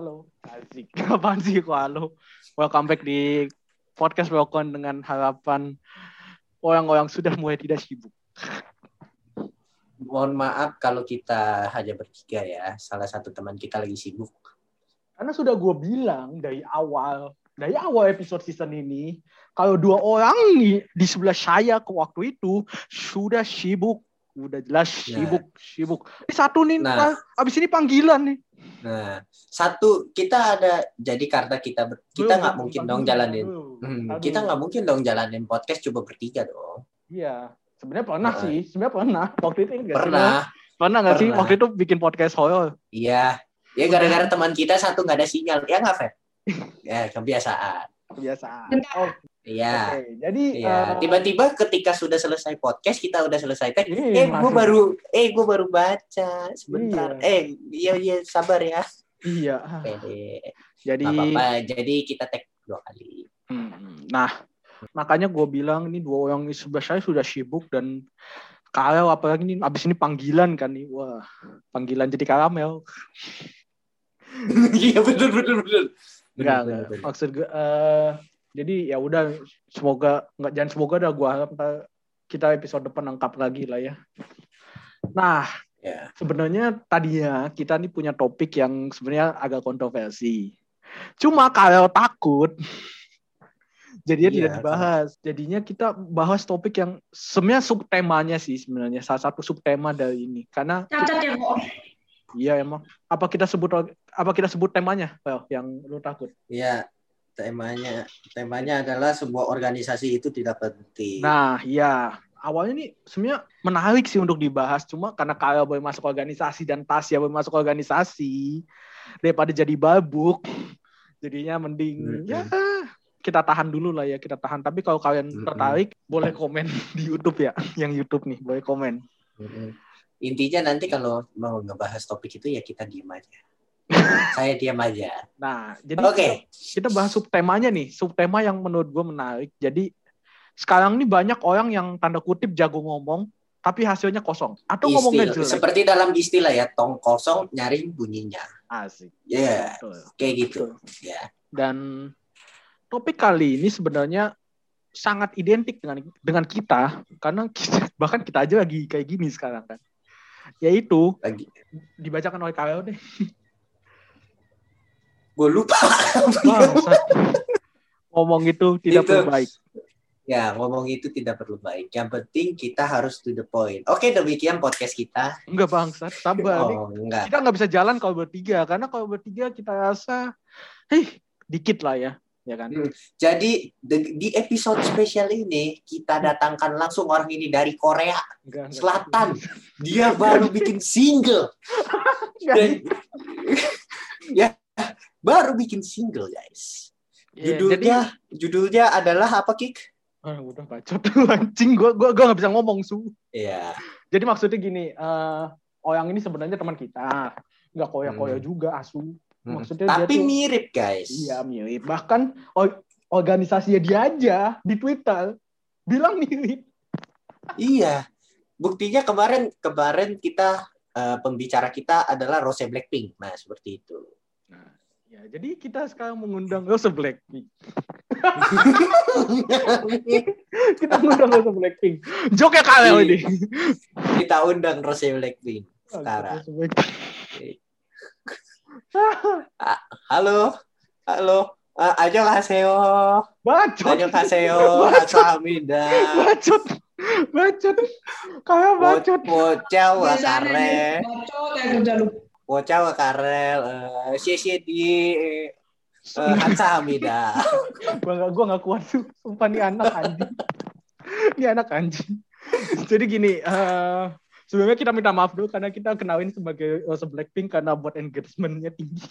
halo. Asik. Apaan sih kok halo? Welcome back di podcast Welcome dengan harapan orang-orang sudah mulai tidak sibuk. Mohon maaf kalau kita hanya bertiga ya. Salah satu teman kita lagi sibuk. Karena sudah gue bilang dari awal, dari awal episode season ini, kalau dua orang di, di sebelah saya ke waktu itu sudah sibuk, udah jelas sibuk, nah. sibuk. Ini satu nih, nah. abis ini panggilan nih. Nah, satu kita ada jadi karena kita ber, kita nggak mungkin dong jalanin, hmm, kita nggak mungkin dong jalanin podcast coba bertiga dong. Iya, sebenarnya pernah nah. sih, sebenarnya pernah. Waktu itu enggak pernah. Sih, pernah nggak sih waktu itu bikin podcast horror? Iya, Ya gara-gara teman kita satu nggak ada sinyal. Ya nggak, Fer? ya kebiasaan. Kebiasaan. Oh. Iya. Okay, jadi iya. Uh, tiba-tiba ketika sudah selesai podcast kita udah selesai kan. Iya, eh, gue baru eh gue baru baca sebentar. Iya. Eh, iya iya sabar ya. Iya. Pede. Jadi apa-apa. Jadi kita tag dua kali. Hmm, nah, makanya gue bilang ini dua orang sebelah saya sudah sibuk dan kalau apalagi ini abis ini panggilan kan nih. Wah, panggilan jadi karamel. Iya betul betul betul. Enggak, enggak. Maksud gue uh, jadi ya udah semoga nggak jangan semoga dah gue harap kita episode depan lengkap lagi lah ya. Nah, yeah. sebenarnya tadinya kita nih punya topik yang sebenarnya agak kontroversi. Cuma kalau takut jadinya yeah, tidak dibahas. Jadinya kita bahas topik yang sebenarnya subtemanya sih sebenarnya salah satu subtema dari ini karena cacat ya kok. Iya emang. Apa kita sebut apa kita sebut temanya, well, yang lu takut? Iya, temanya temanya adalah sebuah organisasi itu tidak penting. Nah, iya. Awalnya nih sebenarnya menarik sih untuk dibahas, cuma karena kalau boleh masuk organisasi dan ya boleh masuk organisasi daripada jadi babuk, jadinya mending hmm. ya kita tahan dulu lah ya kita tahan. Tapi kalau kalian tertarik, boleh komen di YouTube ya, yang YouTube nih boleh komen. Hmm intinya nanti kalau mau ngebahas topik itu ya kita diem aja saya diam aja nah jadi okay. kita bahas subtemanya nih subtema yang menurut gue menarik jadi sekarang ini banyak orang yang tanda kutip jago ngomong tapi hasilnya kosong atau Istil, ngomongnya jelek. Seperti dalam istilah ya, tong kosong nyaring bunyinya. Asik. Ya, yeah, kayak gitu. Ya. Yeah. Dan topik kali ini sebenarnya sangat identik dengan dengan kita karena kita, bahkan kita aja lagi kayak gini sekarang kan yaitu lagi dibacakan oleh Karel deh. Gue lupa. ngomong itu tidak itu, perlu baik. Ya, ngomong itu tidak perlu baik. Yang penting kita harus to the point. Oke, demikian podcast kita. Enggak bangsat, sabar. Oh, enggak. Kita nggak bisa jalan kalau bertiga karena kalau bertiga kita rasa, hei, dikit lah ya ya kan? Hmm. Jadi di episode spesial ini kita datangkan langsung orang ini dari Korea enggak, Selatan. Enggak. Dia baru bikin single. Dan, ya, baru bikin single, guys. Yeah, judulnya jadi, judulnya adalah apa, Kik? Ah, udah bacot anjing gua gua gua gak bisa ngomong su. Iya. Yeah. Jadi maksudnya gini, uh, orang ini sebenarnya teman kita, nggak koya-koya hmm. juga asu Hmm. Maksudnya Tapi tuh, mirip guys. Iya mirip. Bahkan organisasinya dia aja di Twitter bilang mirip. iya. Buktinya kemarin kemarin kita uh, pembicara kita adalah Rose Blackpink. Nah seperti itu. Nah, ya jadi kita sekarang mengundang Rose Blackpink. kita undang Rose Blackpink. Jok ya kalian ini. Kita undang Rose Blackpink sekarang. halo, halo. Uh, ayo kaseo. Bacot. Ayo kaseo. Kamsahamnida. Bacot. Bacot. Kayak bacot. Bocah wakare. Bacot ya kerja lu. Bocah wakare. Uh, cie di uh, Kamsahamida. gua gak, gua gak kuat tuh. Sumpah nih anak anjing. Ini anak anjing. Jadi gini, uh, sebelumnya kita minta maaf dulu karena kita kenalin sebagai Rose Blackpink karena buat engagementnya tinggi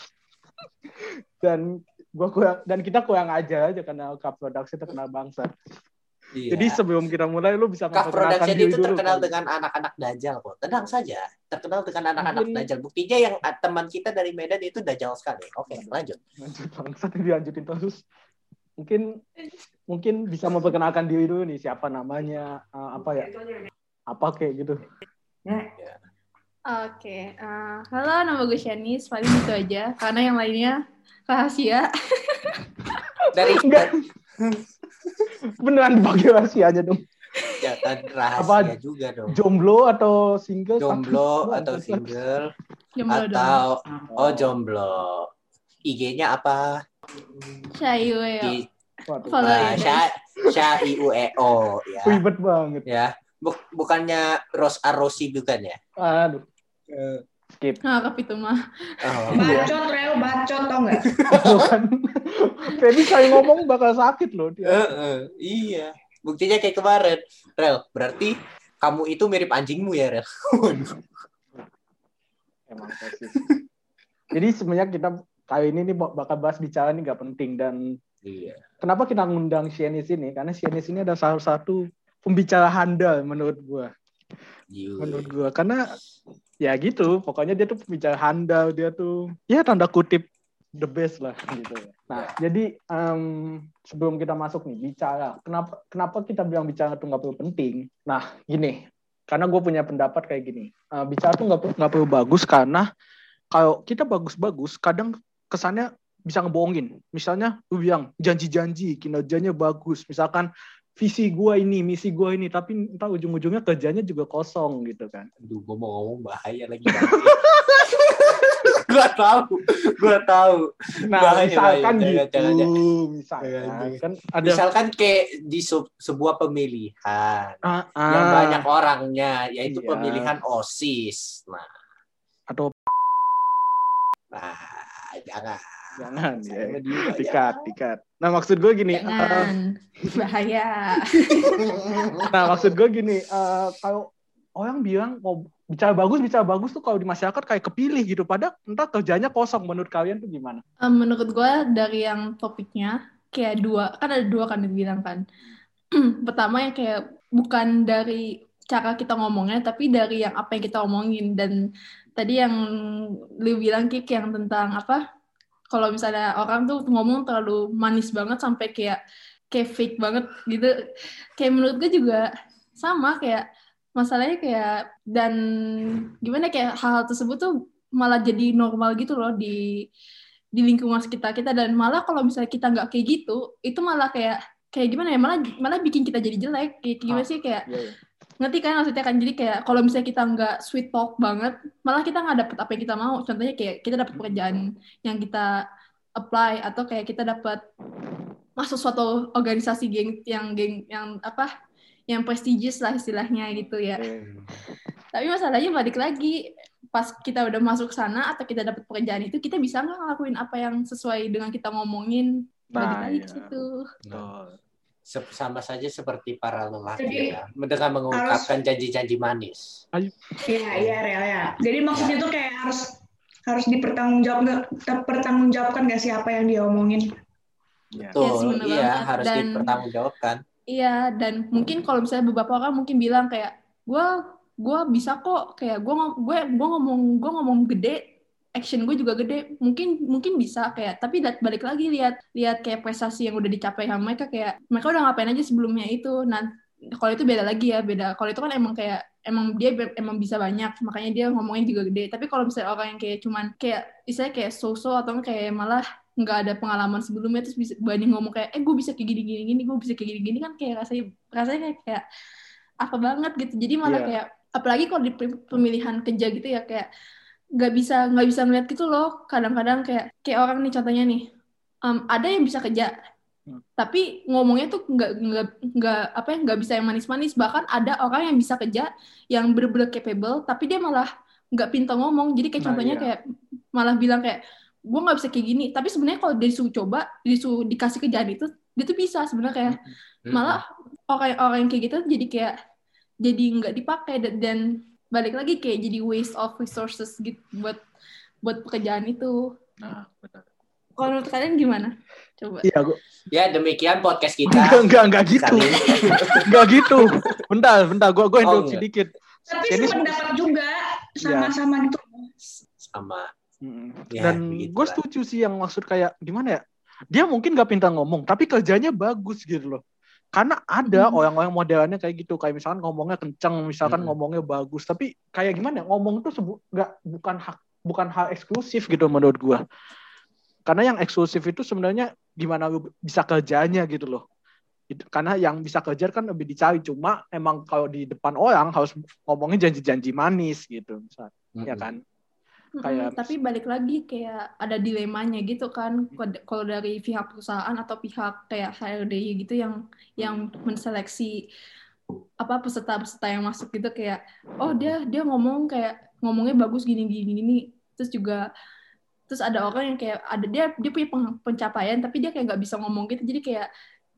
dan gua kurang dan kita kurang aja aja karena Cup Production terkenal bangsa Iya. Jadi sebelum kita mulai lu bisa Cup Production itu terkenal dulu, dengan anak-anak dajal kok. Tenang saja, terkenal dengan anak-anak dajal. Buktinya yang teman kita dari Medan itu dajal sekali. Oke, lanjut. Lanjut bangsa dilanjutin terus. Mungkin mungkin bisa memperkenalkan diri dulu nih siapa namanya, uh, apa ya? Apa kayak gitu. Ya. Oke, okay. uh, halo nama gue Shani, paling itu aja, karena yang lainnya rahasia. Dari enggak. Beneran dibagi rahasianya dong. Ya kan rahasia Apa, juga dong. Jomblo atau single? Jomblo atau single. Jomblo atau dong. oh jomblo. IG-nya apa? Syaiueo. Di, Follow uh, Syaiueo ya. Ribet banget. Ya. Bukannya Ros Arosi bukan ya? Aduh uh, skip. Ngakap itu mah. Oh. Bacot, Rel, bacot tau gak? Bukan. Feby saya ngomong bakal sakit loh dia. Uh, uh, iya. Buktinya kayak kemarin. Rel, berarti kamu itu mirip anjingmu ya, Rel? Emang sih. Jadi sebenarnya kita kali ini nih bakal bahas bicara nih gak penting dan iya. kenapa kita ngundang Shienis ini? Karena Shienis ini ada salah satu pembicara handal menurut gua. You. Menurut gua karena ya gitu pokoknya dia tuh pembicara handal dia tuh. Ya tanda kutip the best lah gitu. Nah yeah. jadi um, sebelum kita masuk nih bicara kenapa kenapa kita bilang bicara tuh nggak perlu penting? Nah gini karena gue punya pendapat kayak gini. Uh, bicara tuh nggak nggak perlu bagus karena kalau kita bagus-bagus kadang kesannya bisa ngebohongin. Misalnya lu bilang janji-janji kinerjanya bagus. Misalkan visi gue ini, misi gue ini, tapi entah ujung-ujungnya kerjanya juga kosong gitu kan. Aduh, gue mau ngomong bahaya lagi. gue tahu, gue tahu. Nah, bahaya, misalkan bahaya. gitu, jangan, jangan. misalkan kan ada misalkan kayak di sebuah pemilihan uh, uh, yang banyak orangnya, yaitu iya. pemilihan osis. Nah, atau nah, jangan jangan ya. Tikat, tikat. Nah maksud gue gini. Jangan. Uh, Bahaya. nah maksud gue gini. Uh, kalau orang bilang oh, bicara bagus, bicara bagus tuh kalau di masyarakat kayak kepilih gitu. Padahal entah kerjanya kosong. Menurut kalian tuh gimana? Um, menurut gue dari yang topiknya kayak dua. Kan ada dua kan dibilang kan. Pertama yang kayak bukan dari cara kita ngomongnya, tapi dari yang apa yang kita omongin dan tadi yang lu bilang Kik yang tentang apa kalau misalnya orang tuh ngomong terlalu manis banget sampai kayak kayak fake banget gitu. Kayak menurut gue juga sama kayak masalahnya kayak dan gimana kayak hal-hal tersebut tuh malah jadi normal gitu loh di di lingkungan sekitar kita. Dan malah kalau misalnya kita nggak kayak gitu itu malah kayak kayak gimana ya malah malah bikin kita jadi jelek. Kayak gimana sih kayak iya, iya ngerti kan maksudnya kan? Jadi kayak kalau misalnya kita nggak sweet talk banget malah kita nggak dapet apa yang kita mau. Contohnya kayak kita dapet pekerjaan yang kita apply atau kayak kita dapat masuk suatu organisasi geng yang geng yang apa yang prestigious lah istilahnya gitu ya. Hmm. tapi masalahnya balik lagi pas kita udah masuk sana atau kita dapat pekerjaan itu kita bisa nggak ngelakuin apa yang sesuai dengan kita ngomongin? Balik nah, lagi iya. gitu nah sama saja seperti para lelaki Jadi, ya, dengan mengungkapkan janji-janji manis. Iya, iya, real ya. Jadi maksudnya ya. tuh kayak harus harus dipertanggungjawabkan dipertanggungjawabkan gak sih apa yang dia omongin? Betul, yes, iya harus dan, dipertanggungjawabkan. Iya, dan mungkin kalau misalnya beberapa orang mungkin bilang kayak gue gue bisa kok kayak gue gue gue ngomong gue ngomong gede action gue juga gede. Mungkin mungkin bisa kayak tapi balik lagi lihat lihat kayak prestasi yang udah dicapai sama mereka kayak mereka udah ngapain aja sebelumnya itu. Nah kalau itu beda lagi ya beda. Kalau itu kan emang kayak emang dia emang bisa banyak makanya dia ngomongin juga gede. Tapi kalau misalnya orang yang kayak cuman kayak istilahnya kayak so-so atau kayak malah nggak ada pengalaman sebelumnya terus bisa banding ngomong kayak eh gue bisa kayak gini gini gini gue bisa kayak gini gini kan kayak rasanya rasanya kayak, kayak apa banget gitu. Jadi malah yeah. kayak apalagi kalau di pemilihan kerja gitu ya kayak nggak bisa nggak bisa melihat gitu loh kadang-kadang kayak kayak orang nih contohnya nih um, ada yang bisa kerja hmm. tapi ngomongnya tuh nggak nggak nggak apa ya nggak bisa yang manis-manis bahkan ada orang yang bisa kerja yang bener-bener capable tapi dia malah nggak pintar ngomong jadi kayak nah, contohnya iya. kayak malah bilang kayak gue nggak bisa kayak gini tapi sebenarnya kalau dia disuruh coba disuruh dikasih kerjaan itu dia tuh bisa sebenarnya kayak hmm. malah orang-orang yang kayak gitu jadi kayak jadi nggak dipakai dan balik lagi kayak jadi waste of resources gitu buat buat pekerjaan itu. Nah, benar. Kalau menurut kalian gimana? Coba. Iya, gua... Ya, demikian podcast kita. enggak, enggak, enggak gitu. enggak gitu. Bentar, bentar, gua gua interupsi oh, dikit. Tapi Jadi, sependapat juga sama-sama ya. gitu. Sama. Hmm. Ya, Dan gue setuju sih yang maksud kayak gimana ya? Dia mungkin gak pintar ngomong, tapi kerjanya bagus gitu loh. Karena ada orang-orang modelnya kayak gitu. Kayak misalkan ngomongnya kenceng misalkan hmm. ngomongnya bagus. Tapi kayak gimana ya, ngomong tuh sebu nggak bukan hak bukan hal eksklusif gitu menurut gua. Karena yang eksklusif itu sebenarnya gimana lu bisa kerjanya gitu loh. Itu karena yang bisa kerja kan lebih dicari. Cuma emang kalau di depan orang harus ngomongnya janji-janji manis gitu misalnya. Mm -hmm. ya kan kayak tapi balik lagi kayak ada dilemanya gitu kan kalau dari pihak perusahaan atau pihak kayak HRD gitu yang yang menseleksi apa peserta-peserta yang masuk gitu kayak oh dia dia ngomong kayak ngomongnya bagus gini gini gini terus juga terus ada orang yang kayak ada dia dia punya pencapaian tapi dia kayak nggak bisa ngomong gitu jadi kayak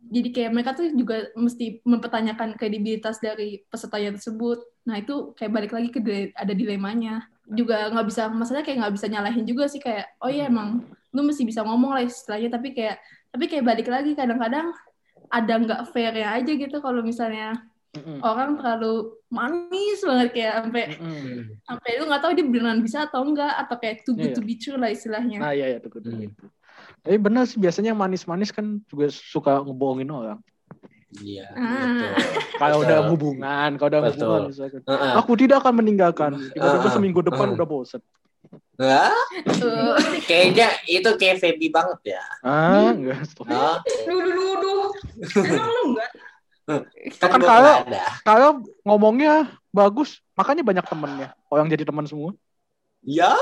jadi kayak mereka tuh juga mesti mempertanyakan kredibilitas dari pesertanya tersebut. Nah itu kayak balik lagi ke ada dilemanya. Juga nggak bisa, maksudnya kayak nggak bisa nyalahin juga sih kayak, oh iya emang lu mesti bisa ngomong lah istilahnya, tapi kayak tapi kayak balik lagi kadang-kadang ada nggak fairnya aja gitu kalau misalnya mm-hmm. orang terlalu manis banget kayak sampai mm-hmm. sampai lu nggak tahu dia beneran bisa atau enggak atau kayak too good yeah, to be true lah istilahnya. Nah iya iya too good to be true. Tapi benar sih biasanya manis-manis kan juga suka ngebohongin orang. Iya. Ah. Kalau udah hubungan, kalau udah betul. hubungan misalkan. Uh -uh. Aku tidak akan meninggalkan. Tiba-tiba uh -uh. seminggu depan uh -uh. udah bosen. Hah? Kayaknya itu kayak Feby banget ya. Ah, enggak. Ah. Duh, duh, duh, Emang lu enggak? Kan, kan kalau kalau ngomongnya bagus, makanya banyak temennya. Orang jadi teman semua. Ya.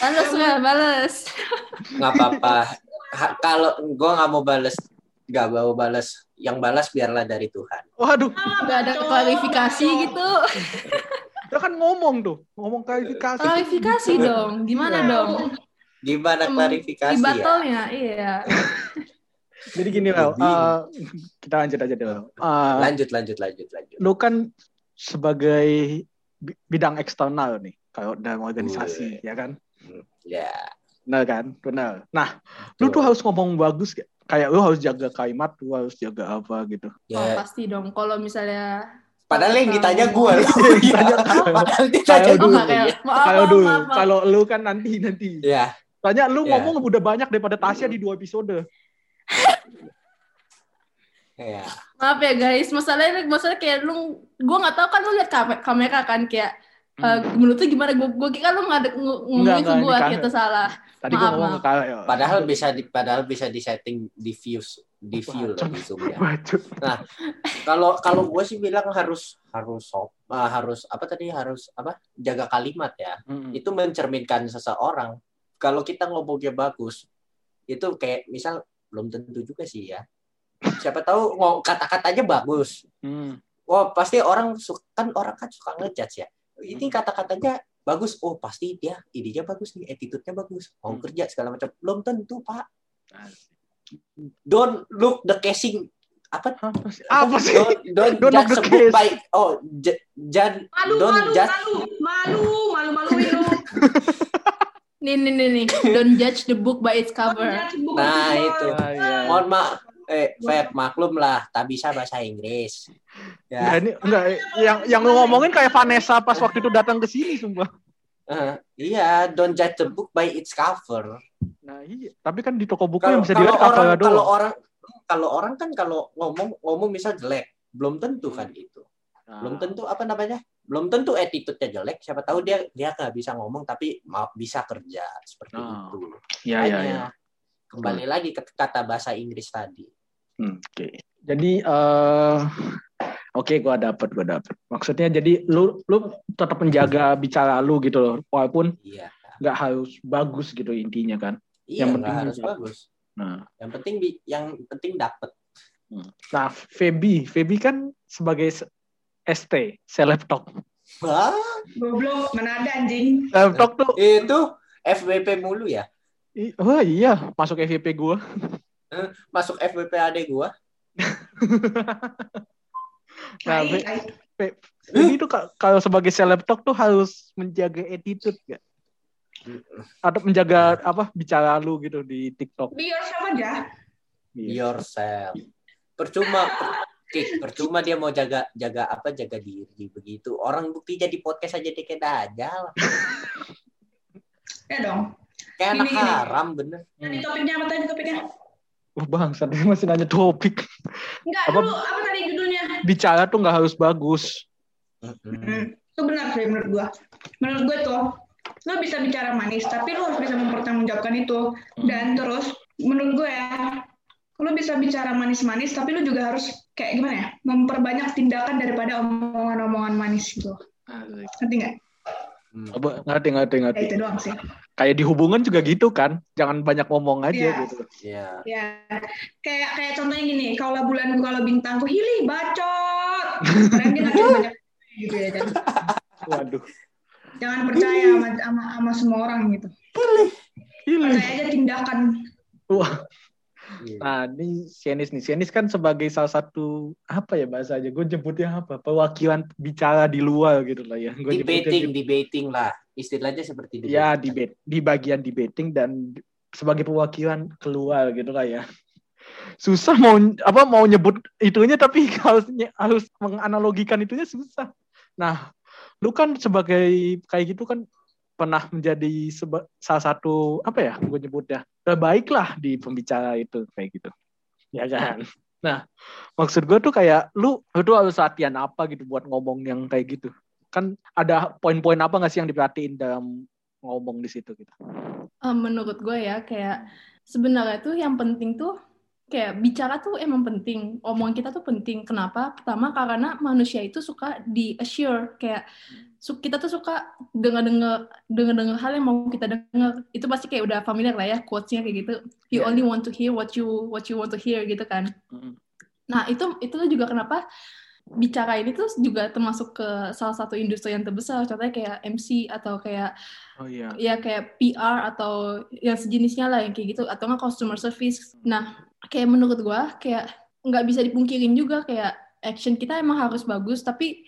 Balas nggak? Balas. Nggak apa-apa. Kalau gue nggak mau balas, nggak mau balas. Yang balas biarlah dari Tuhan. Waduh. Nggak ada klarifikasi gitu. Kita kan ngomong tuh, ngomong klarifikasi. Klarifikasi dong. Gimana dong? Gimana klarifikasi Di battlenya, ya? iya. Jadi gini loh, uh, kita lanjut aja dulu. Uh, lanjut, lanjut, lanjut, lanjut. Lu kan sebagai bidang eksternal nih, kalau dalam organisasi, Ui. ya kan? Ya. Benar kan? Benar. Nah, Betul. lu tuh harus ngomong bagus kayak lu harus jaga kalimat, lu harus jaga apa gitu. Ya. Oh, pasti dong. Kalau misalnya Padahal yang ditanya gue iya. Padahal ditanya gue. Kalau dulu, kalau lu kan nanti nanti. Ya. Tanya lu ya. ngomong udah banyak daripada Tasya di dua episode. Ya. Maaf ya guys, masalahnya masalah kayak lu, gue nggak tahu kan lu lihat kamera kan kayak Uh, menurut lu gimana? Gue gue kira lu nggak ngomongin ke gue kita salah. Tadi gue ngomong ke ya. Padahal bisa di padahal bisa di setting di views di view lah di zoom ya. Nah kalau kalau gue sih bilang harus harus sop, uh, harus apa tadi harus apa jaga kalimat ya. Mm -hmm. Itu mencerminkan seseorang. Kalau kita ngomongnya bagus itu kayak misal belum tentu juga sih ya. Siapa tahu kata-katanya bagus. Mm. Wah pasti orang suka kan orang kan suka ngejudge ya ini kata-katanya bagus. Oh pasti dia idenya bagus nih attitude-nya bagus. Mau hmm. kerja segala macam. Belum tentu pak. Don't look the casing. Apa? Apa sih, apa sih? don't, don't, don't judge book by oh jan malu, don't malu, judge malu. Malu malu malu lu. Nih nih nih nih. Don't judge the book by its cover. Nah itu. Iya. mohon maaf eh Feb maklum lah tak bisa bahasa Inggris. Ya. Nah, ini enggak yang yang lu ngomongin kayak Vanessa pas waktu itu datang ke sini sumpah. Uh, iya don't judge the book by its cover. Nah iya tapi kan di toko buku kalo, yang bisa dilihat doang kalau orang kalau orang kan kalau ngomong ngomong misal jelek belum tentu kan itu nah. belum tentu apa namanya? Belum tentu attitude-nya jelek siapa tahu dia dia nggak bisa ngomong tapi mau bisa kerja seperti nah. itu. Iya iya ya. kembali hmm. lagi ke kata bahasa Inggris tadi. Hmm, Oke, okay. jadi uh, oke, okay, gue dapet, gue dapet. Maksudnya jadi lu lu tetap menjaga bicara lu gitu loh, walaupun iya. nggak harus bagus gitu intinya kan. Iya, yang penting harus bagus. Nah, yang penting yang penting dapet. Hmm. Nah, Feby, Feby kan sebagai ST, selebtok. Wah, goblok, mana ada anjing. Selebtok tuh. Itu FWP mulu ya? Oh iya, masuk FVP gue. Masuk FVP adek gue. nah, ini tuh kalau sebagai seleb talk tuh harus menjaga attitude gak? Atau menjaga apa bicara lu gitu di TikTok? Be yourself aja. Be yourself. Percuma, per, percuma dia mau jaga jaga apa jaga diri begitu. Orang bukti jadi podcast aja dikit aja. ya dong. Kayak anak haram bener. Tadi topiknya apa tadi topiknya? Oh bang, saat ini masih nanya topik. Enggak, apa, dulu apa tadi judulnya? Bicara tuh nggak harus bagus. Hmm, itu benar sih menurut gua. Menurut gua tuh, lo bisa bicara manis, tapi lo harus bisa mempertanggungjawabkan itu. Hmm. Dan terus, menurut gue ya, lo bisa bicara manis-manis, tapi lo juga harus kayak gimana ya, memperbanyak tindakan daripada omongan-omongan manis gitu. Ngerti nggak? Hmm. Ngerti, ngerti, ngerti. Ya, itu doang sih. Kayak di hubungan juga gitu kan, jangan banyak ngomong aja yeah. gitu. Iya. Yeah. Ya, kayak kayak contohnya gini, kalau bulan kalau bintangku hili bacot, karena dia banyak gitu ya kan. Waduh. Jangan percaya sama, sama, sama semua orang gitu. Hili. Hili. Percaya aja tindakan. Wah. Nah, ini Sienis nih. Sienis kan sebagai salah satu apa ya bahasa aja? Gue jemputnya apa? Perwakilan bicara di luar gitu lah ya. Gua debating, gitu. debating lah. Istilahnya seperti debating. Ya, debate. Di bagian debating dan sebagai perwakilan keluar gitu lah ya. Susah mau apa mau nyebut itunya tapi harus harus menganalogikan itunya susah. Nah, lu kan sebagai kayak gitu kan pernah menjadi seba, salah satu apa ya gue nyebutnya terbaik lah di pembicara itu kayak gitu. Ya kan? Nah maksud gue tuh kayak lu tuh harus latihan apa gitu buat ngomong yang kayak gitu? Kan ada poin-poin apa nggak sih yang diperhatiin dalam ngomong di situ gitu? Menurut gue ya kayak sebenarnya tuh yang penting tuh kayak bicara tuh emang penting omongan kita tuh penting. Kenapa? Pertama karena manusia itu suka di assure kayak kita tuh suka dengar dengar dengar dengar hal yang mau kita dengar itu pasti kayak udah familiar lah ya quotesnya kayak gitu you yeah. only want to hear what you what you want to hear gitu kan mm. nah itu itu juga kenapa bicara ini tuh juga termasuk ke salah satu industri yang terbesar contohnya kayak MC atau kayak oh, yeah. ya kayak PR atau yang sejenisnya lah yang kayak gitu atau nggak customer service nah kayak menurut gua kayak nggak bisa dipungkirin juga kayak action kita emang harus bagus tapi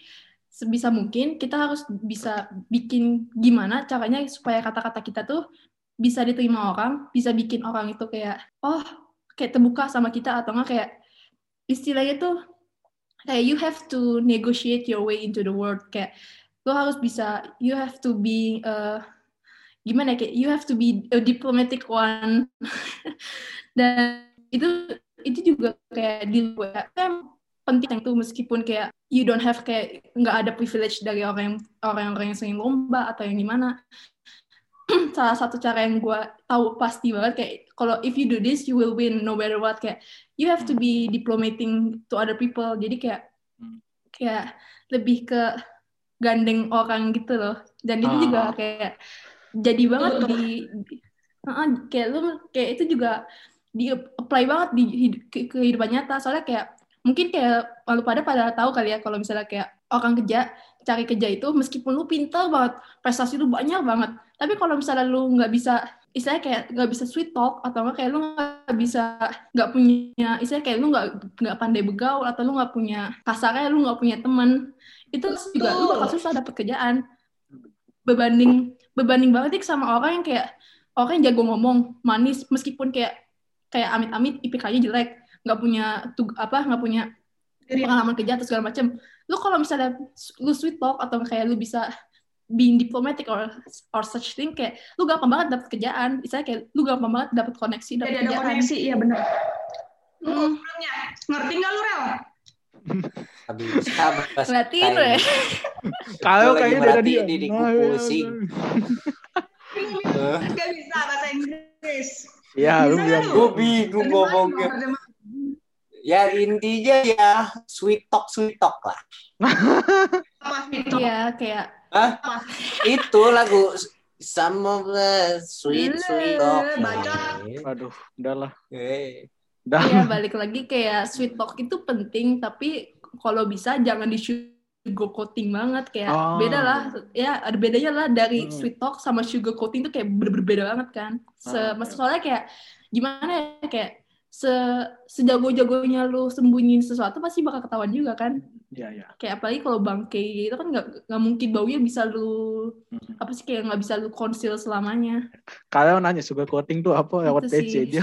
sebisa mungkin kita harus bisa bikin gimana caranya supaya kata-kata kita tuh bisa diterima orang, bisa bikin orang itu kayak oh kayak terbuka sama kita atau enggak kayak istilahnya tuh kayak you have to negotiate your way into the world. Kayak lo harus bisa you have to be uh, gimana ya, kayak you have to be a diplomatic one. Dan itu itu juga kayak di kan penting tuh meskipun kayak you don't have kayak nggak ada privilege dari orang yang orang-orang yang sering lomba atau yang gimana salah satu cara yang gue tahu pasti banget kayak kalau if you do this you will win no matter what. Kayak you have to be diplomating to other people. Jadi kayak kayak lebih ke gandeng orang gitu loh. Dan itu ah. juga kayak jadi banget di uh, kayak lu kayak itu juga di apply banget di kehidupan nyata. Soalnya kayak mungkin kayak lalu pada pada tahu kali ya kalau misalnya kayak orang kerja cari kerja itu meskipun lu pintar banget prestasi lu banyak banget tapi kalau misalnya lu nggak bisa istilahnya kayak nggak bisa sweet talk atau nggak kayak lu nggak bisa nggak punya istilahnya kayak lu nggak nggak pandai begaul atau lu nggak punya kasarnya lu nggak punya teman itu Betul. juga lu bakal susah dapet kerjaan berbanding berbanding banget sama orang yang kayak orang yang jago ngomong manis meskipun kayak kayak amit-amit IPK-nya jelek nggak punya tug apa nggak punya pengalaman kerja atau segala macam lu kalau misalnya lu sweet talk atau kayak lu bisa being diplomatic or or such thing kayak lu gampang banget dapet kerjaan. Misalnya kayak lu gampang banget dapet koneksi dapet Jadi kerjaan. ada koneksi iya benar hmm. ngerti nggak lu rel? Bisa Ngeliatin ya Kalau kayaknya dari dia diriku pusing Gak bisa bahasa Inggris. Ya, lu bilang gue bingung ngomongnya ya intinya ya sweet talk sweet talk lah Iya kayak Hah? itu lagu some of the sweet sweet talk aduh udahlah eh. Udah. Iya balik lagi kayak sweet talk itu penting tapi kalau bisa jangan di sugar coating banget kayak oh. beda lah ya ada bedanya lah dari hmm. sweet talk sama sugar coating itu kayak berbeda banget kan Se ah, soalnya kayak gimana ya kayak se sejago-jagonya lu sembunyiin sesuatu pasti bakal ketahuan juga kan Iya, iya. Kayak apalagi kalau bangke itu kan nggak nggak mungkin baunya bisa lu hmm. apa sih kayak nggak bisa lu konsil selamanya. Kalau nanya sugar coating tuh apa lewat PC dia.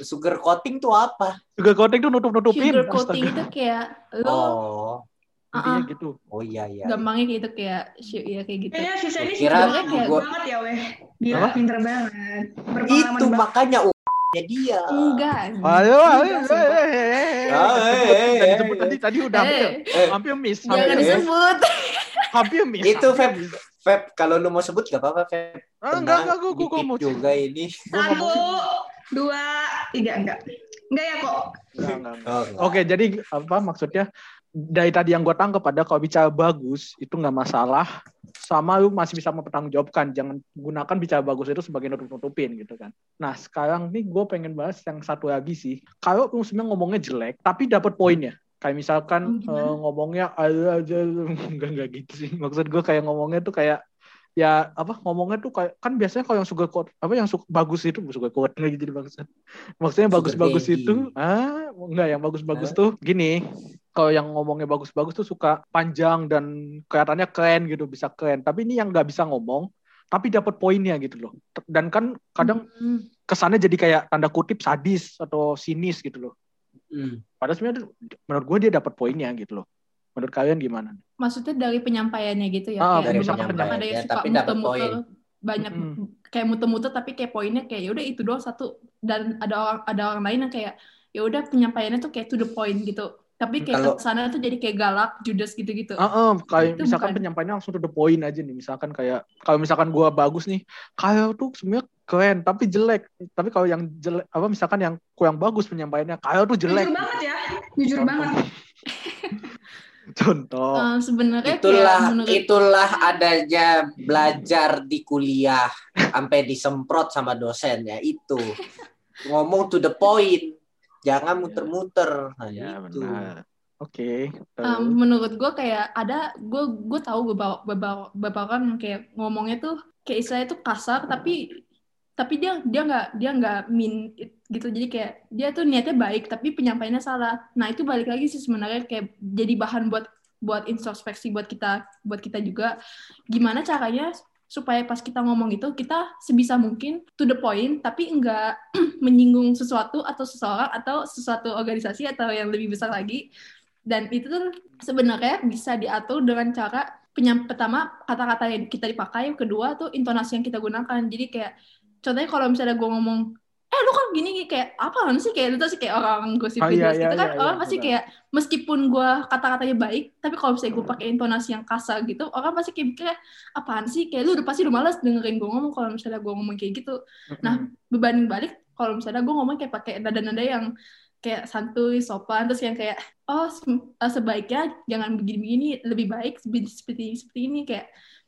Sugar coating tuh apa? Sugar coating tuh nutup-nutupin. Sugar coating itu kayak lu Oh. Uh-uh. gitu. Oh iya iya. Gampangnya kayak gitu kayak ya kayak gitu. Kayaknya sisa ini kayak gua... banget ya weh. Gila pinter banget. Itu banget. makanya dia. Enggak. Ayo, ayo. Tadi disebut tadi tadi udah hampir, Eh, hampir miss. Jangan Hampir, disebut. hampir miss. Itu, Feb. Feb, kalau lu mau sebut gak apa-apa, Feb. Ah, enggak, enggak, gue, gue, mau juga ini. Satu, dua, tiga, enggak. Enggak ya kok. Oh. Oke, jadi apa maksudnya? Dari tadi yang gue tangkap ada kalau bicara bagus itu nggak masalah, sama lu masih bisa mempertanggungjawabkan. Jangan gunakan bicara bagus itu sebagai nutup-nutupin gitu kan. Nah sekarang nih gue pengen bahas yang satu lagi sih. Kalau lu sebenarnya ngomongnya jelek, tapi dapat poinnya. Kayak misalkan gimana? eh, ngomongnya aja aja enggak enggak gitu sih. Maksud gue kayak ngomongnya tuh kayak ya apa ngomongnya tuh kayak kan biasanya kalau yang suka quote apa yang suka bagus itu suka quote lagi jadi bagus maksudnya bagus-bagus itu ah enggak yang bagus-bagus tuh gini kalau yang ngomongnya bagus-bagus tuh suka panjang dan kelihatannya keren gitu bisa keren tapi ini yang nggak bisa ngomong tapi dapat poinnya gitu loh dan kan kadang Hmm. kesannya jadi kayak tanda kutip sadis atau sinis gitu loh Hmm. padahal sebenarnya menurut gue dia dapat poinnya gitu loh menurut kalian gimana Maksudnya dari penyampaiannya gitu ya. Ah, kayak dari penyampaian, ada yang ya, suka tapi dapat muter-muter poin. banyak Mm. kayak muter-muter tapi kayak poinnya kayak yaudah itu doang satu dan ada orang ada orang lain yang kayak ya udah penyampaiannya tuh kayak to the point gitu tapi kayak Kalau- ke sana tuh jadi kayak galak judes gitu-gitu Ah, ah, kayak Itu misalkan bukan. penyampaiannya langsung to the point aja nih. Misalkan kayak kalau misalkan gua bagus nih, kayak tuh sebenarnya keren tapi jelek. Tapi kalau yang jelek apa misalkan yang kurang bagus penyampaiannya, kayak tuh jelek. Jujur banget ya. Jujur Contoh. banget. Contoh. Eh, sebenarnya Itulah kayak menurut itulah adanya belajar di kuliah sampai disemprot sama dosennya itu. Ngomong to the point. Jangan muter-muter. Nah, ya itu. benar. Oke. Um, terus. menurut gue kayak ada gue gue tahu beberapa beberapa beberapa kan kayak ngomongnya tuh kayak istilahnya tuh kasar tapi tapi dia dia nggak dia nggak min gitu jadi kayak dia tuh niatnya baik tapi penyampaiannya salah nah itu balik lagi sih sebenarnya kayak jadi bahan buat buat introspeksi buat kita buat kita juga gimana caranya supaya pas kita ngomong itu kita sebisa mungkin to the point tapi enggak menyinggung sesuatu atau seseorang atau sesuatu organisasi atau yang lebih besar lagi. Dan itu tuh sebenarnya bisa diatur dengan cara penyam pertama kata-kata yang kita dipakai kedua tuh intonasi yang kita gunakan. Jadi kayak contohnya kalau misalnya gue ngomong eh lu kan gini kayak apa sih? Kayak lu tau sih kayak orang gosip Oh, video iya, gitu iya, kan? iya, orang iya, pasti kayak meskipun gue kata-katanya baik tapi kalau misalnya gue pakai intonasi yang kasar gitu orang pasti kayak mikirnya apaan sih? Kayak lu udah pasti udah males dengerin gue ngomong kalau misalnya gue ngomong kayak gitu. Nah berbanding balik kalau misalnya gue ngomong kayak pakai nada-nada yang kayak santuy, sopan, terus yang kayak oh eh, sebaiknya jangan begini-begini, lebih baik seperti seperti seperti ini kayak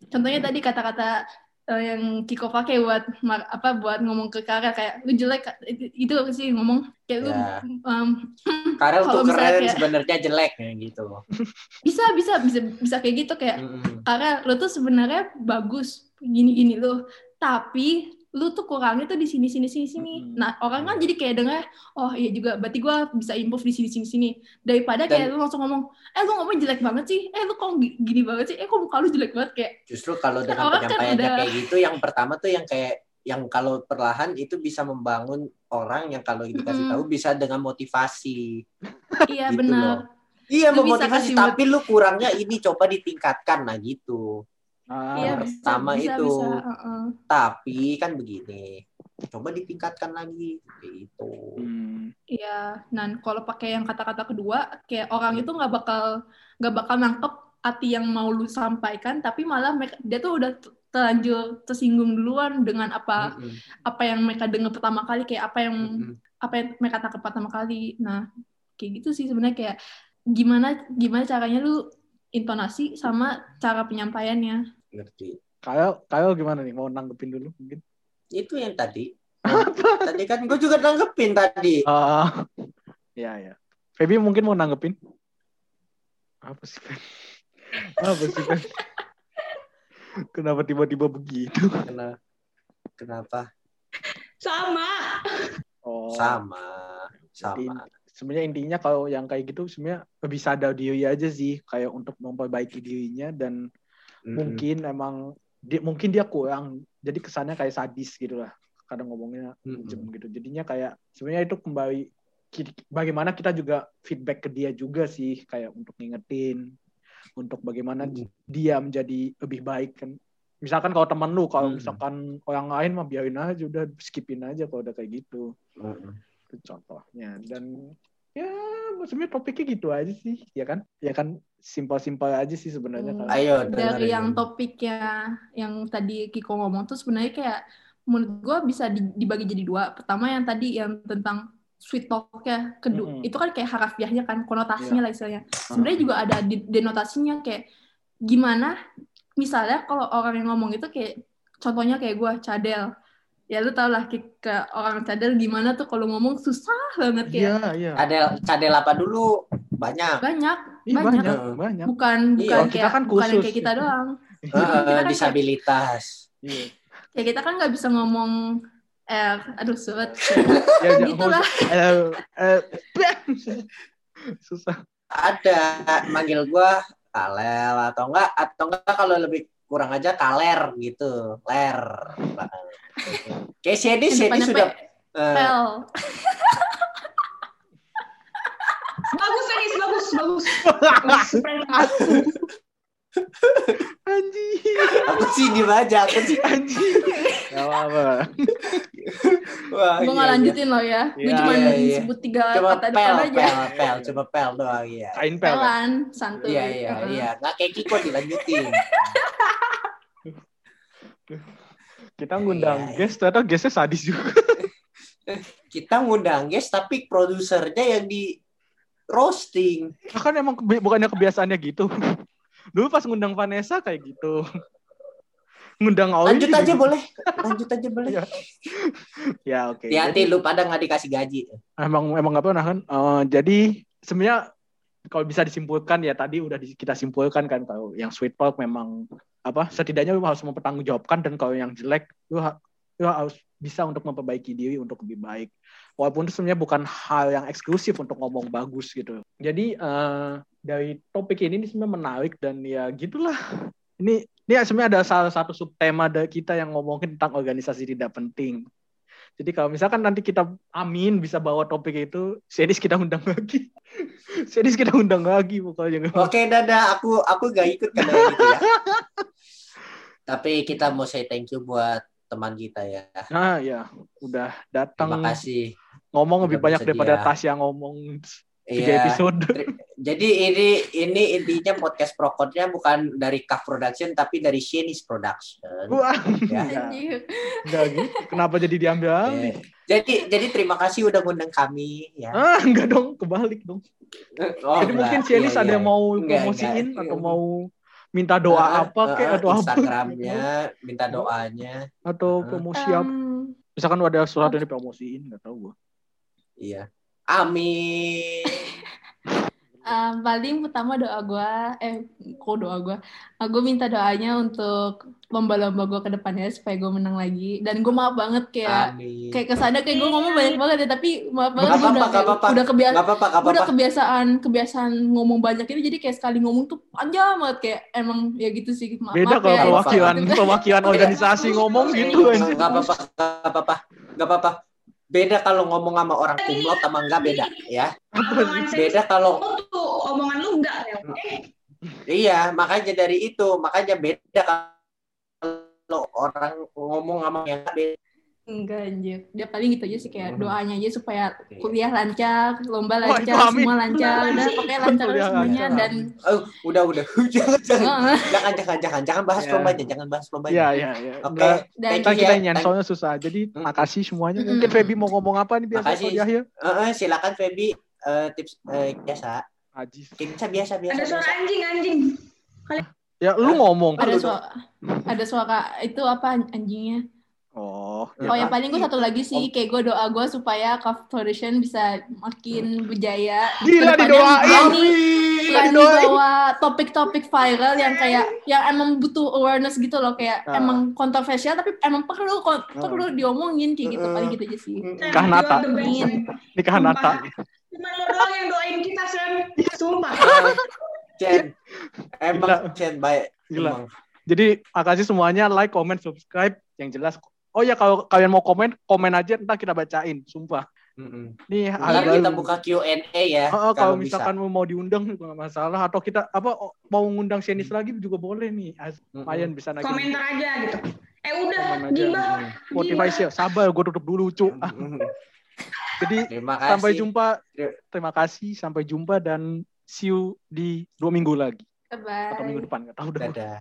contohnya tadi kata-kata eh, yang Kiko pakai buat mar- apa buat ngomong ke Kara kayak lu jelek itu, itu apa sih ngomong kayak lu Ya. em, Karena Kalau untuk misalnya keren kayak- sebenarnya jelek kayak gitu. bisa bisa bisa bisa kayak gitu kayak Mm-mm. karena lu tuh sebenarnya bagus gini-gini lu tapi lu tuh kurangnya tuh di sini sini sini sini Mm-mm. nah orang kan jadi kayak denger oh iya juga berarti gua bisa improve di sini sini sini daripada kayak lu langsung ngomong eh lu ngomong jelek banget sih eh lu kok gi- gini banget sih eh kok muka lu jelek banget kayak Justru kalau dengan Orang kan kayak gitu, yang pertama tuh yang kayak yang kalau perlahan itu bisa membangun orang yang kalau dikasih Mm-mm. tahu bisa dengan motivasi. iya Gitu benar Iya memotivasi, tapi lu kurangnya ini coba ditingkatkan nah gitu. Ah, iya bisa pertama bisa itu. bisa heeh. Tapi kan begini, coba ditingkatkan lagi gitu. hmm. Iya, dan kalau pakai yang kata-kata kedua, kayak orang itu nggak bakal nggak bakal nangkep arti yang mau lu sampaikan, tapi malah mereka, dia tuh udah terlanjur tersinggung duluan dengan apa Mm-mm. apa yang mereka dengar pertama kali, kayak apa yang Mm-mm. apa yang mereka tangkap pertama kali. Nah, kayak gitu sih sebenarnya kayak gimana gimana caranya lu intonasi sama cara penyampaiannya. Ngerti. Kayak kayak gimana nih mau nanggepin dulu mungkin Itu yang tadi. tadi kan gue juga nanggepin tadi. Ah, ya ya. Feby mungkin mau nanggepin? Apa sih? Apa sih? Kenapa tiba-tiba begitu? Kenapa? Kenapa? Sama. Oh, Sama. Jadi, Sama. Sebenarnya intinya kalau yang kayak gitu sebenarnya bisa ada diri aja sih kayak untuk memperbaiki dirinya dan Mm-mm. mungkin emang dia mungkin dia kurang jadi kesannya kayak sadis gitu lah kadang ngomongnya Mm-mm. jem gitu jadinya kayak sebenarnya itu kembali bagaimana kita juga feedback ke dia juga sih kayak untuk ngingetin untuk bagaimana Mm-mm. dia menjadi lebih baik kan misalkan kalau temen lu kalau hmm. misalkan orang lain mah biarin aja udah skipin aja kalau udah kayak gitu hmm. Itu contohnya dan ya sebenarnya topiknya gitu aja sih ya kan ya kan simpel-simpel aja sih sebenarnya hmm. ayo dari yang topiknya yang tadi Kiko ngomong tuh sebenarnya kayak menurut gue bisa dibagi jadi dua pertama yang tadi yang tentang sweet talk ya kedua mm -hmm. itu kan kayak harafiahnya kan konotasinya yeah. lah istilahnya sebenarnya juga ada denotasinya kayak gimana misalnya kalau orang yang ngomong itu kayak contohnya kayak gue cadel ya lu tau lah ke orang cadel gimana tuh kalau ngomong susah banget kayak yeah, yeah. cadel cadel apa dulu? Banyak. Banyak Ih, banyak. banyak banyak. Bukan iya, bukan kayak kan bukan kayak kita doang. Uh, kita kan disabilitas. Kayak, ya kita kan nggak bisa ngomong eh aduh sulit ya, gitulah. eh, eh, susah. Ada manggil gua kalel atau enggak atau enggak kalau lebih kurang aja kaler gitu ler. Kayak Shady Shady sudah uh, bagus Anis bagus bagus. Bagus Anjing. Aku sih di aja, aku sih anjing. Gak apa-apa. Wah, gue iya, lanjutin iya. loh ya. Gue iya, cuma sebut tiga coba kata pel, depan aja. Pel, pel, coba pel doang ya. Kain pel. Pelan, santuy. Iya, iya, iya. Nggak kayak Kiko dilanjutin. Kita ngundang guest, ternyata guestnya sadis juga. Kita ngundang guest, tapi produsernya yang di roasting. Kan emang bukannya kebiasaannya gitu. Dulu pas ngundang Vanessa kayak gitu. ngundang Aoi. Lanjut aja gitu. boleh. Lanjut aja boleh. ya, ya oke. Okay. Hati-hati lu pada nggak dikasih gaji. Emang emang nggak pernah kan. Uh, jadi sebenarnya kalau bisa disimpulkan ya tadi udah kita simpulkan kan kalau yang sweet talk memang apa setidaknya lu harus mempertanggungjawabkan dan kalau yang jelek lu, lu harus bisa untuk memperbaiki diri untuk lebih baik walaupun itu sebenarnya bukan hal yang eksklusif untuk ngomong bagus gitu. Jadi uh, dari topik ini, ini sebenarnya menarik dan ya gitulah. Ini ini sebenarnya ada salah satu subtema dari kita yang ngomongin tentang organisasi tidak penting. Jadi kalau misalkan nanti kita amin bisa bawa topik itu, series kita undang lagi. series kita undang lagi pokoknya. Oke, dadah. Aku aku gak ikut kan gitu ya. Tapi kita mau say thank you buat teman kita ya. Nah, ya, udah datang. Terima kasih ngomong lebih banyak daripada Tasya ngomong iya. episode. Jadi ini ini intinya podcast Prokodnya bukan dari Kaf Production tapi dari Shenis Production. Wah, ya. enggak gitu. Kenapa jadi diambil Yeah. Jadi jadi terima kasih udah ngundang kami ya. Ah, enggak dong, kebalik dong. Oh, jadi enggak. mungkin Shenis iya, ada yang iya. mau promosiin enggak, atau mau minta doa uh, apa uh, kayak atau Instagramnya, apa? minta doanya atau promosi um, apa? Misalkan ada sesuatu yang dipromosiin, nggak tahu gua. Iya. Amin. um, paling pertama doa gue, eh kok doa gue, uh, gue minta doanya untuk lomba-lomba gue ke depannya supaya gue menang lagi. Dan gue maaf banget kayak Amin. kayak ke sana kayak gue ngomong banyak banget ya, tapi maaf banget gue udah, kayak, udah, kebiasa, gak apa -apa, udah kebiasaan kebiasaan ngomong banyak itu jadi kayak sekali ngomong tuh panjang banget kayak emang ya gitu sih. Ma Beda kalau ya, perwakilan perwakilan organisasi ngomong gitu. Gak apa-apa, gak apa-apa, gak apa-apa beda kalau ngomong sama orang kumlot sama enggak beda ya. Beda kalau omongan lu enggak ya. Iya, makanya dari itu, makanya beda kalau orang ngomong sama yang beda. Enggak anjir. Dia paling gitu aja sih kayak hmm. doanya aja supaya kuliah lancar, lomba lancar, oh, semua lancar, udah pakai lancar semuanya dan oh, udah udah jangan jangan jangan jangan jangan jangan bahas yeah. lombanya, jangan bahas lombanya. Iya iya iya. Oke. Dan kita kita ya. soalnya susah. Jadi hmm. makasih semuanya. Mungkin Feby mau ngomong apa nih biasa di akhir? Uh, silakan Feby uh, tips uh, biasa. Ajis. Biasa biasa biasa. Ada suara anjing anjing. Ya lu ngomong. Ada suara ada suara itu apa anjingnya? Oh, oh yang paling gue satu lagi sih, kayak gue doa gue supaya Cuff Foundation bisa makin berjaya. Gila didoain. Berani bawa topik-topik viral yang kayak yang emang butuh awareness gitu loh, kayak uh. emang kontroversial tapi emang perlu uh. perlu diomongin kayak gitu, paling gitu aja sih. Nikah Nata. Nikah Nata. Cuma lo doang yang doain kita, Sen. Sumpah. Chen, emang Chen baik. Gila. Jadi makasih semuanya like, comment, subscribe. Yang jelas Oh ya kalau kalian mau komen, komen aja ntar kita bacain, sumpah. Nih, ada kita buka Q&A ya. Oh, kalau, misalkan bisa. mau diundang juga nggak masalah atau kita apa mau ngundang Shenis lagi juga boleh nih. Lumayan mm bisa nanya. Komentar aja gitu. Eh udah, gimana? Spotify sih, sabar gue tutup dulu, cu. Jadi sampai jumpa. Terima kasih, sampai jumpa dan see you di dua minggu lagi. Bye. Atau minggu depan, nggak tahu dah.